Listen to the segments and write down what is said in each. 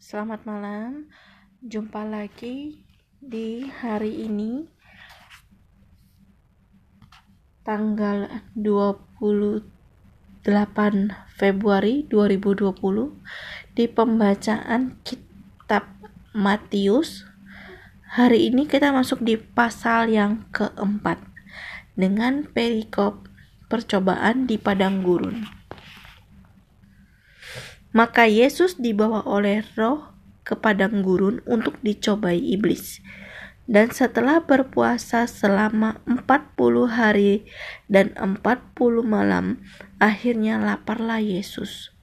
Selamat malam. Jumpa lagi di hari ini tanggal 28 Februari 2020 di pembacaan kitab Matius. Hari ini kita masuk di pasal yang keempat dengan perikop percobaan di padang gurun. Maka Yesus dibawa oleh roh ke padang gurun untuk dicobai iblis. Dan setelah berpuasa selama 40 hari dan 40 malam, akhirnya laparlah Yesus.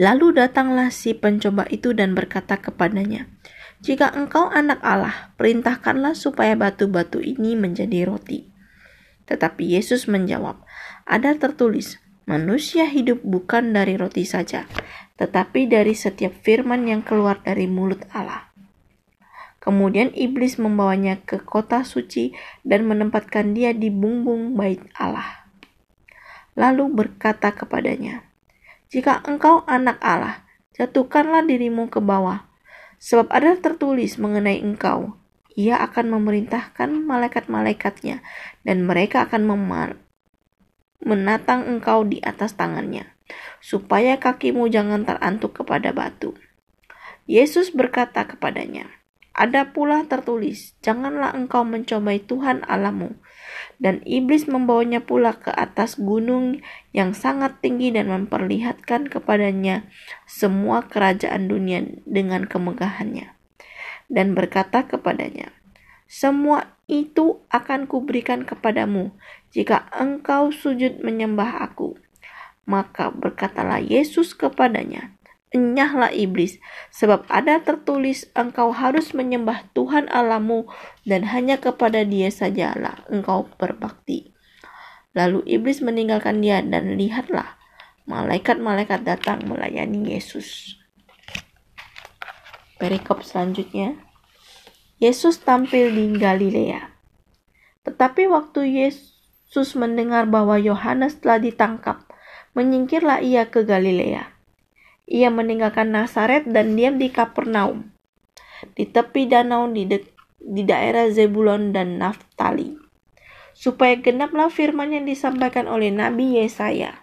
Lalu datanglah si pencoba itu dan berkata kepadanya, "Jika engkau anak Allah, perintahkanlah supaya batu-batu ini menjadi roti." Tetapi Yesus menjawab, "Ada tertulis, Manusia hidup bukan dari roti saja, tetapi dari setiap firman yang keluar dari mulut Allah. Kemudian iblis membawanya ke kota suci dan menempatkan dia di bumbung bait Allah. Lalu berkata kepadanya, "Jika engkau anak Allah, jatuhkanlah dirimu ke bawah, sebab ada tertulis mengenai engkau, ia akan memerintahkan malaikat-malaikatnya, dan mereka akan menatang engkau di atas tangannya, supaya kakimu jangan terantuk kepada batu. Yesus berkata kepadanya, ada pula tertulis, janganlah engkau mencobai Tuhan Allahmu. Dan iblis membawanya pula ke atas gunung yang sangat tinggi dan memperlihatkan kepadanya semua kerajaan dunia dengan kemegahannya. Dan berkata kepadanya, semua itu akan kuberikan kepadamu jika engkau sujud menyembah aku. Maka berkatalah Yesus kepadanya, Enyahlah iblis, sebab ada tertulis engkau harus menyembah Tuhan Allahmu dan hanya kepada dia sajalah engkau berbakti. Lalu iblis meninggalkan dia dan lihatlah, malaikat-malaikat datang melayani Yesus. Perikop selanjutnya, Yesus tampil di Galilea. Tetapi waktu Yesus mendengar bahwa Yohanes telah ditangkap, menyingkirlah ia ke Galilea. Ia meninggalkan Nazaret dan diam di Kapernaum, di tepi danau di, de di daerah Zebulon dan Naftali, supaya genaplah firman yang disampaikan oleh Nabi Yesaya.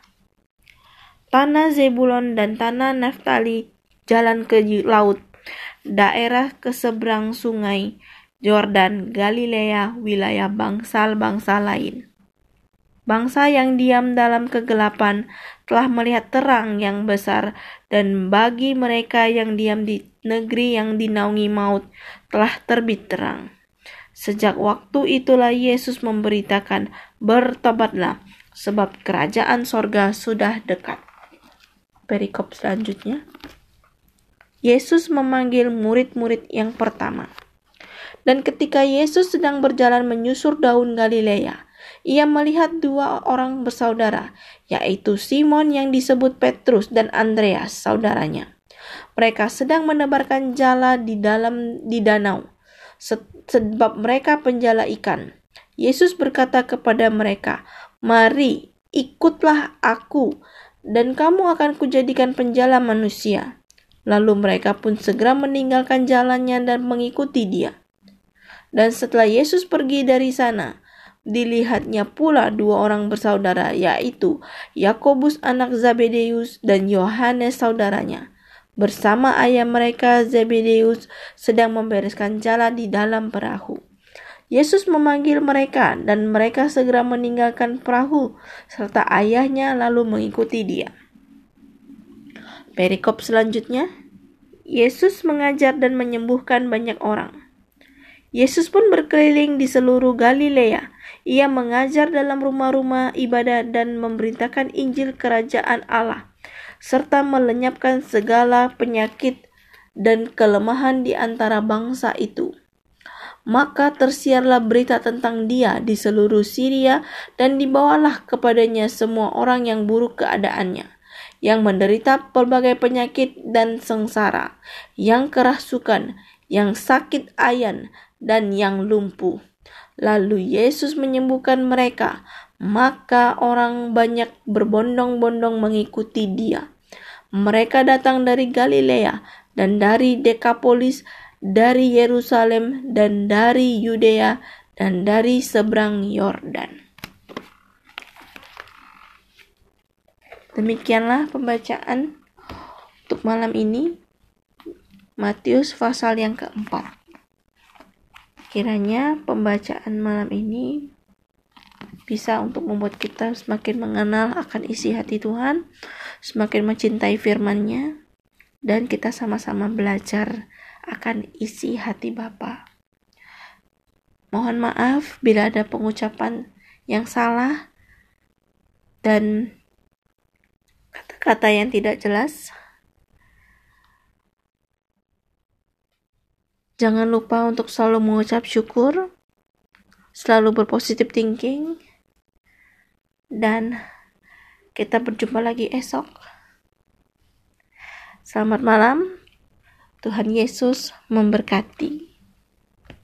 Tanah Zebulon dan tanah Naftali jalan ke laut, daerah ke seberang sungai Jordan, Galilea, wilayah bangsa-bangsa lain. Bangsa yang diam dalam kegelapan telah melihat terang yang besar, dan bagi mereka yang diam di negeri yang dinaungi maut telah terbit terang. Sejak waktu itulah Yesus memberitakan, "Bertobatlah, sebab kerajaan sorga sudah dekat." Perikop selanjutnya, Yesus memanggil murid-murid yang pertama. Dan ketika Yesus sedang berjalan menyusur daun Galilea, ia melihat dua orang bersaudara, yaitu Simon yang disebut Petrus dan Andreas, saudaranya. Mereka sedang menebarkan jala di dalam di danau, sebab mereka penjala ikan. Yesus berkata kepada mereka, "Mari, ikutlah aku, dan kamu akan kujadikan penjala manusia." Lalu mereka pun segera meninggalkan jalannya dan mengikuti dia. Dan setelah Yesus pergi dari sana, dilihatnya pula dua orang bersaudara, yaitu Yakobus anak Zebedeus dan Yohanes saudaranya. Bersama ayah mereka Zebedeus sedang membereskan jalan di dalam perahu. Yesus memanggil mereka dan mereka segera meninggalkan perahu serta ayahnya lalu mengikuti dia. Perikop selanjutnya, Yesus mengajar dan menyembuhkan banyak orang. Yesus pun berkeliling di seluruh Galilea. Ia mengajar dalam rumah-rumah ibadah dan memberitakan Injil Kerajaan Allah, serta melenyapkan segala penyakit dan kelemahan di antara bangsa itu. Maka tersiarlah berita tentang dia di seluruh Syria dan dibawalah kepadanya semua orang yang buruk keadaannya, yang menderita berbagai penyakit dan sengsara, yang kerasukan, yang sakit ayan, dan yang lumpuh. Lalu Yesus menyembuhkan mereka, maka orang banyak berbondong-bondong mengikuti Dia. Mereka datang dari Galilea dan dari Dekapolis, dari Yerusalem dan dari Yudea dan dari seberang Yordan. Demikianlah pembacaan untuk malam ini. Matius pasal yang keempat. Kiranya pembacaan malam ini bisa untuk membuat kita semakin mengenal akan isi hati Tuhan, semakin mencintai firman-Nya, dan kita sama-sama belajar akan isi hati Bapa. Mohon maaf bila ada pengucapan yang salah dan kata-kata yang tidak jelas. Jangan lupa untuk selalu mengucap syukur, selalu berpositif thinking, dan kita berjumpa lagi esok. Selamat malam, Tuhan Yesus memberkati.